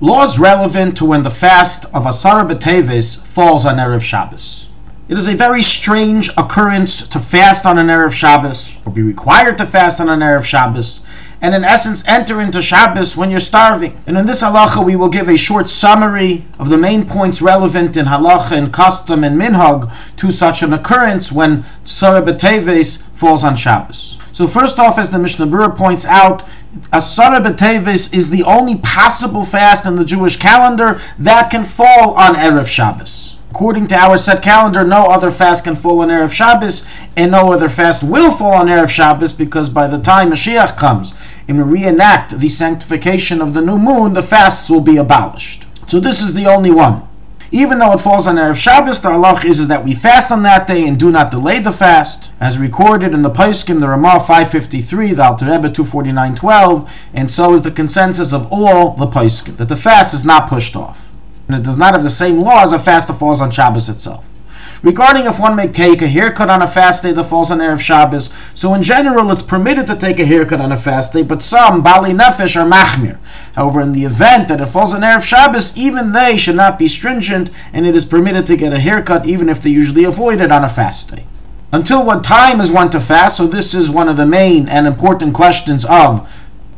Laws relevant to when the fast of Asara B'Teves falls on Erev Shabbos. It is a very strange occurrence to fast on an Erev Shabbos, or be required to fast on an Erev Shabbos, and in essence enter into Shabbos when you're starving. And in this halacha, we will give a short summary of the main points relevant in halacha and custom and minhag to such an occurrence when Asara B'Teves falls on Shabbos. So first off, as the Mishnah Berurah points out, Asara B'Teves is the only possible fast in the Jewish calendar that can fall on Erev Shabbos. According to our set calendar, no other fast can fall on Erev Shabbos, and no other fast will fall on Erev Shabbos because by the time Mashiach comes and we reenact the sanctification of the new moon, the fasts will be abolished. So this is the only one. Even though it falls on Erev Shabbos, the halach is, is that we fast on that day and do not delay the fast, as recorded in the Poskim, the Ramah 553, the Alter Rebbe 249.12, and so is the consensus of all the Poskim, that the fast is not pushed off and it does not have the same law as a fast that falls on Shabbos itself. Regarding if one may take a haircut on a fast day that falls on Erev Shabbos, so in general it's permitted to take a haircut on a fast day, but some, Baalei Nefesh, are Machmir. However, in the event that it falls on Erev Shabbos, even they should not be stringent, and it is permitted to get a haircut even if they usually avoid it on a fast day. Until what time is one to fast? So this is one of the main and important questions of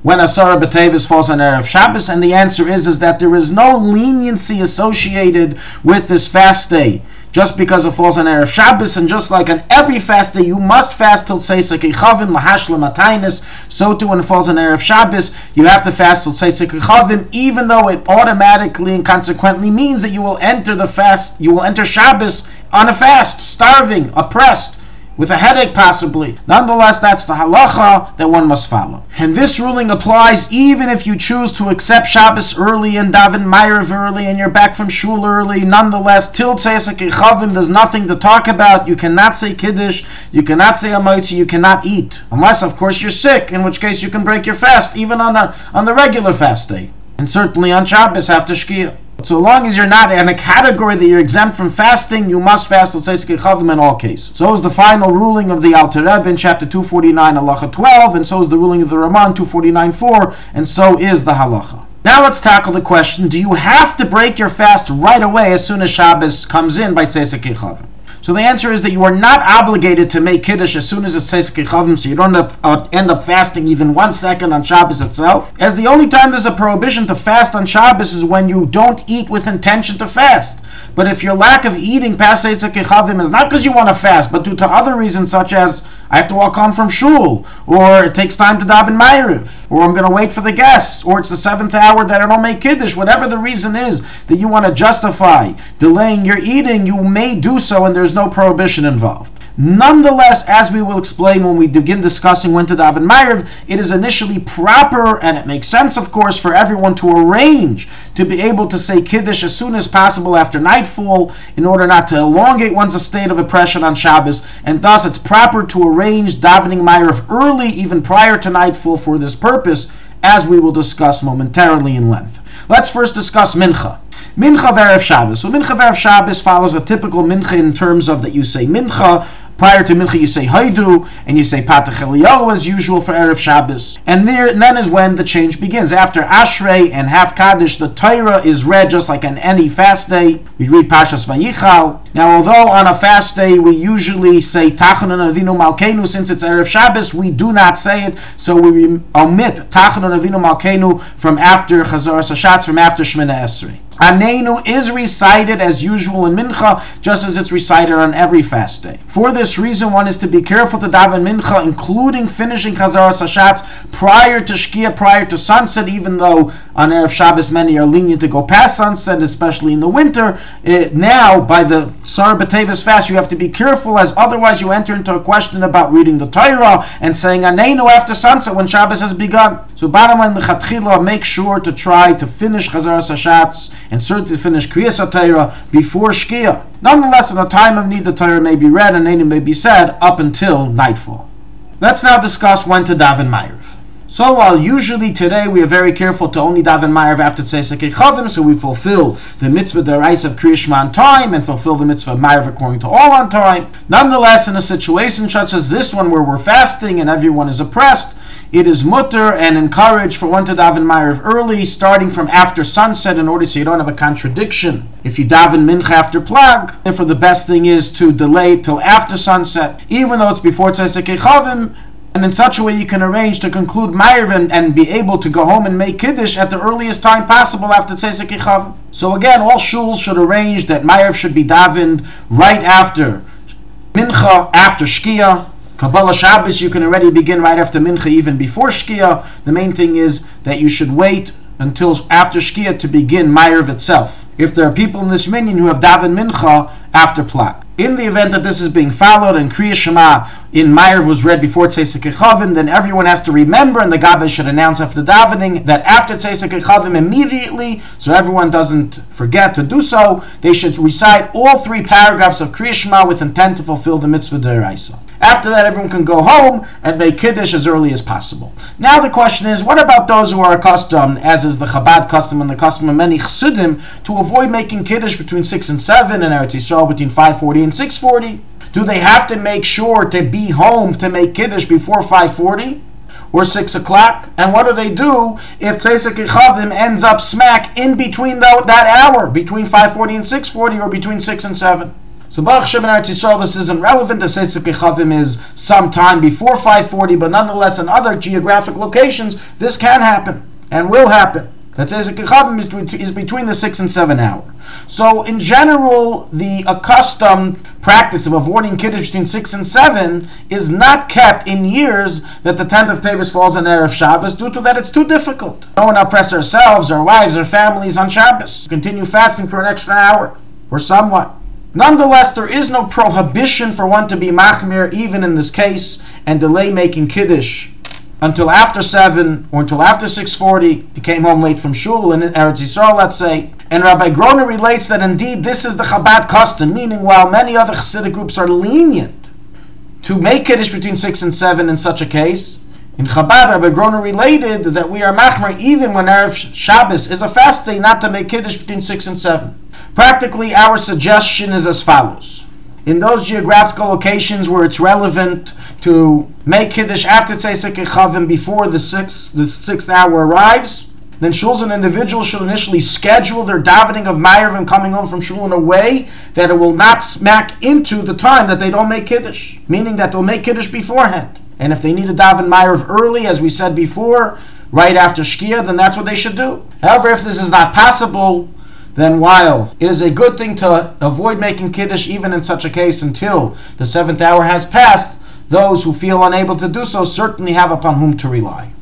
when Asara B'Teves falls on Erev Shabbos, and the answer is, is that there is no leniency associated with this fast day. Just because it falls on Erev Shabbos, and just like on every fast day, you must fast till Tzeisek Chavim, Lahash Lematainus, so too when it falls on Erev Shabbos, you have to fast till Tzeisek Chavim, even though it automatically and consequently means that you will enter the fast, you will enter Shabbos on a fast, starving, oppressed with a headache possibly. Nonetheless, that's the halacha that one must follow. And this ruling applies even if you choose to accept Shabbos early and daven Ma'ariv early and you're back from shul early. Nonetheless, till Tzesek Chavim, there's nothing to talk about. You cannot say Kiddush, you cannot say Hamotzi, you cannot eat. Unless, of course, you're sick, in which case you can break your fast, even on, a, on the regular fast day. And certainly on Shabbos after Shkia. So long as you're not in a category that you're exempt from fasting, you must fast in all cases. So is the final ruling of the Alter Rebbe in chapter 249, halacha 12, and so is the ruling of the Raman 249.4, and so is the halacha. Now let's tackle the question: Do you have to break your fast right away as soon as Shabbos comes in by Chavim? So the answer is that you are not obligated to make kiddush as soon as it says kichavim, so you don't end up, uh, end up fasting even one second on Shabbos itself. As the only time there's a prohibition to fast on Shabbos is when you don't eat with intention to fast. But if your lack of eating past kichavim is not because you want to fast, but due to other reasons such as I have to walk home from shul, or it takes time to daven ma'ariv, or I'm going to wait for the guests, or it's the seventh hour that I don't make kiddush. Whatever the reason is that you want to justify delaying your eating, you may do so, and there's no prohibition involved. Nonetheless, as we will explain when we begin discussing when to daven Ma'ariv, it is initially proper, and it makes sense, of course, for everyone to arrange to be able to say Kiddush as soon as possible after nightfall in order not to elongate one's state of oppression on Shabbos, and thus it's proper to arrange davening Ma'ariv early, even prior to nightfall, for this purpose, as we will discuss momentarily in length. Let's first discuss Mincha. Mincha Verev Shabbos. So Mincha Verev Shabbos follows a typical Mincha in terms of that you say Mincha Prior to Mincha, you say Hodu, and you say Patach as usual for Erev Shabbos. And there, and then is when the change begins. After Ashrei and Half Kaddish, the Torah is read just like on any fast day. We read Pashas Vayichal. Now, although on a fast day we usually say Tachanon Avinu Malkenu, since it's Erev Shabbos, we do not say it, so we omit Tachanon Avinu Malkenu from after Chazaras Hashatz, from after Shemoneh Esrei. Anenu is recited as usual in Mincha, just as it's recited on every fast day. For this reason, one is to be careful to daven Mincha, including finishing Chazaras Hashatz prior to Shkia, prior to sunset, even though on Erev Shabbos many are lenient to go past sunset, especially in the winter. It, now, by the Sar B'Tevis fast, you have to be careful, as otherwise you enter into a question about reading the Torah and saying Anenu after sunset when Shabbos has begun. So, bottom line, the make sure to try to finish Chazaras Hashatz and certainly finish Kriyas Torah before Shkia. Nonetheless, in the time of need, the Torah may be read and Neinim may be said up until nightfall. Let's now discuss when to daven Ma'ariv. So while usually today we are very careful to only daven Ma'ariv after Tzesek Chavim, so we fulfill the mitzvah derais of Kriyishma on time and fulfill the mitzvah of Ma'ariv according to all on time. Nonetheless, in a situation such as this one where we're fasting and everyone is oppressed, it is mutter and encouraged for one to daven Ma'ariv early, starting from after sunset, in order so you don't have a contradiction. If you daven Mincha after Plag, therefore the best thing is to delay till after sunset, even though it's before Tzesek and in such a way you can arrange to conclude Ma'ariv and, and, be able to go home and make Kiddush at the earliest time possible after Tzesek. So again, all shuls should arrange that Ma'ariv should be davened right after Mincha, after Shkia, Kabbalah Shabbos, you can already begin right after Mincha, even before Shkia. The main thing is that you should wait until after Shkia to begin Ma'ariv itself. If there are people in this minyan who have daven Mincha after Plag. In the event that this is being followed and Kriya Shema in Ma'ariv was read before Tzesek Chavim, then everyone has to remember, and the Gabbai should announce after davening that after Tzesek Chavim immediately, so everyone doesn't forget to do so, they should recite all three paragraphs of Kriya Shema with intent to fulfill the mitzvah deraisa. After that, everyone can go home and make Kiddush as early as possible. Now the question is, what about those who are accustomed, as is the Chabad custom and the custom of many Chassidim, to avoid making Kiddush between 6 and 7 and Eretz Yisrael between 540 and 640? Do they have to make sure to be home to make Kiddush before 540? Or 6 o'clock? And what do they do if Tzesek Chavim ends up smack in between that hour, between 540 and 640, or between 6 and 7? So Baruch Shem and Yisrael, this isn't relevant. The Seisik Chavim is sometime before 540, but nonetheless in other geographic locations, this can happen and will happen. That Seisik Chavim is, between the 6 and 7 hour. So in general, the accustomed practice of avoiding Kiddush between 6 and 7 is not kept in years that the 10th of Teves falls on Erev Shabbos due to that it's too difficult. We don't oppress ourselves, our wives, our families on Shabbos. Continue fasting for an extra hour or somewhat. Nonetheless, there is no prohibition for one to be machmir even in this case and delay making kiddush until after seven or until after six forty. He came home late from shul in Eretz Yisrael, let's say. And Rabbi Groner relates that indeed this is the Chabad custom, meaning while many other Hasidic groups are lenient to make kiddush between six and seven in such a case. In Chabad, Rabbi Groner related that we are machmir even when Erev Shabbos is a fast day not to make kiddush between six and seven. Practically, our suggestion is as follows. In those geographical locations where it's relevant to make Kiddush after Tzesek Chavim before the sixth, the sixth hour arrives, then shuls and individuals should initially schedule their davening of Ma'ariv coming home from shul in a way that it will not smack into the time that they don't make Kiddush, meaning that they'll make Kiddush beforehand. And if they need to daven Ma'ariv early, as we said before, right after Shkia, then that's what they should do. However, if this is not possible, then while it is a good thing to avoid making kiddush even in such a case until the seventh hour has passed, those who feel unable to do so certainly have upon whom to rely.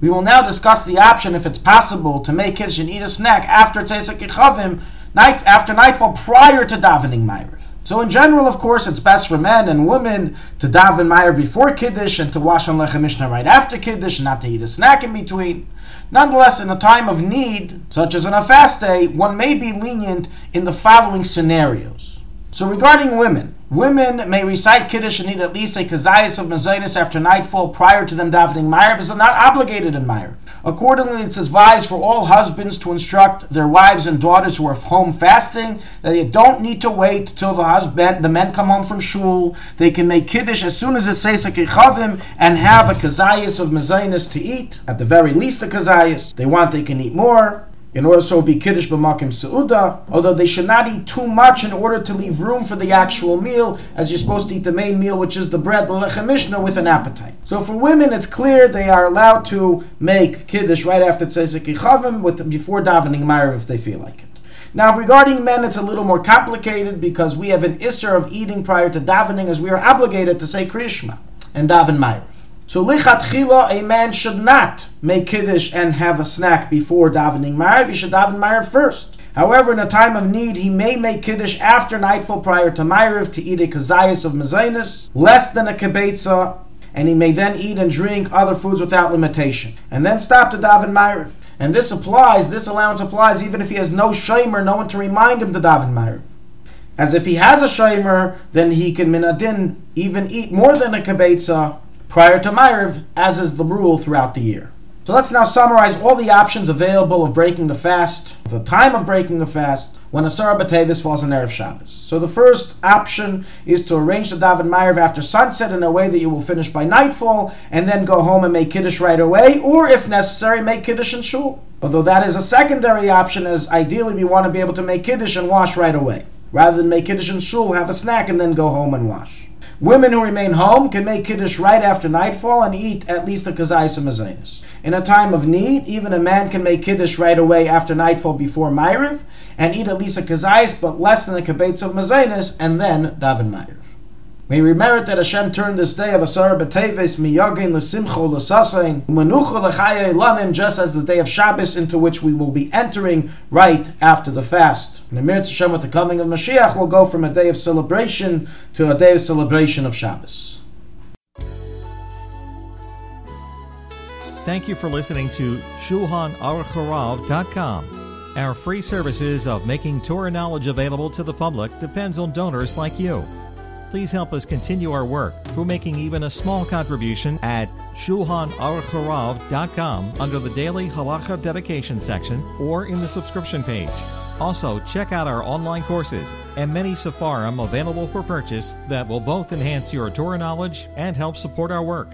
We will now discuss the option, if it's possible, to make kiddush and eat a snack after tzesek night after nightfall, prior to davening ma'ariv. So in general, of course, it's best for men and women to daven ma'ariv before kiddush and to wash on lechem mishnah right after kiddush, not to eat a snack in between. Nonetheless, in a time of need, such as on a fast day, one may be lenient in the following scenarios. So, regarding women, women may recite Kiddush and need at least a kazayas of mezainis after nightfall prior to them davening Ma'ariv, as they're not obligated in Ma'ariv. Accordingly, it's advised for all husbands to instruct their wives and daughters who are home fasting that they don't need to wait till the husband, the men come home from shul. They can make kiddush as soon as it says a kichavim and have a kazayas of mezainis to eat. At the very least, a kazayas. They want, they can eat more in order so be kiddush b'makim seuda, although they should not eat too much in order to leave room for the actual meal, as you're supposed to eat the main meal, which is the bread, the lechem mishnah, with an appetite. So for women, it's clear they are allowed to make kiddush right after tzesek chavim, with before davening ma'ariv if they feel like it. Now, regarding men, it's a little more complicated because we have an isser of eating prior to davening, as we are obligated to say kriyishma and daven ma'ariv. So lichatchila, a man should not make kiddush and have a snack before davening ma'ariv. He should daven ma'ariv first. However, in a time of need, he may make kiddush after nightfall prior to ma'ariv to eat a kazayas of mezainis, less than a kibetza, and he may then eat and drink other foods without limitation, and then stop to daven ma'ariv. And this applies, this allowance applies even if he has no shomer, no one to remind him to daven ma'ariv. As if he has a shomer, then he can minadin even eat more than a kibetza prior to Ma'ariv, as is the rule throughout the year. So let's now summarize all the options available of breaking the fast, the time of breaking the fast, when Asara B'Teves falls on Erev Shabbos. So the first option is to arrange the daven Ma'ariv after sunset in a way that you will finish by nightfall and then go home and make Kiddush right away, or if necessary, make Kiddush in Shul. Although that is a secondary option, as ideally we want to be able to make Kiddush and wash right away. Rather than make Kiddush in Shul, have a snack and then go home and wash. Women who remain home can make Kiddush right after nightfall and eat at least a kazayis and mazainis. In a time of need, even a man can make Kiddush right away after nightfall before Ma'ariv and eat at least a kazayis, but less than a kabetz of mazainis, and then daven Ma'ariv. May we merit that Hashem turned this day of Asar B'Teves miyagin l'simcho l'sasein u'menucha l'chayei lamim just as the day of Shabbos into which we will be entering right after the fast. And Emir Hashem with the coming of Mashiach will go from a day of celebration to a day of celebration of Shabbos. Thank you for listening to ShulchanAruchharav.com. Our free services of making Torah knowledge available to the public depends on donors like you. Please help us continue our work through making even a small contribution at ShulchanAruchharav.com under the Daily Halacha Dedication section or in the subscription page. Also, check out our online courses and many Sefarim available for purchase that will both enhance your Torah knowledge and help support our work.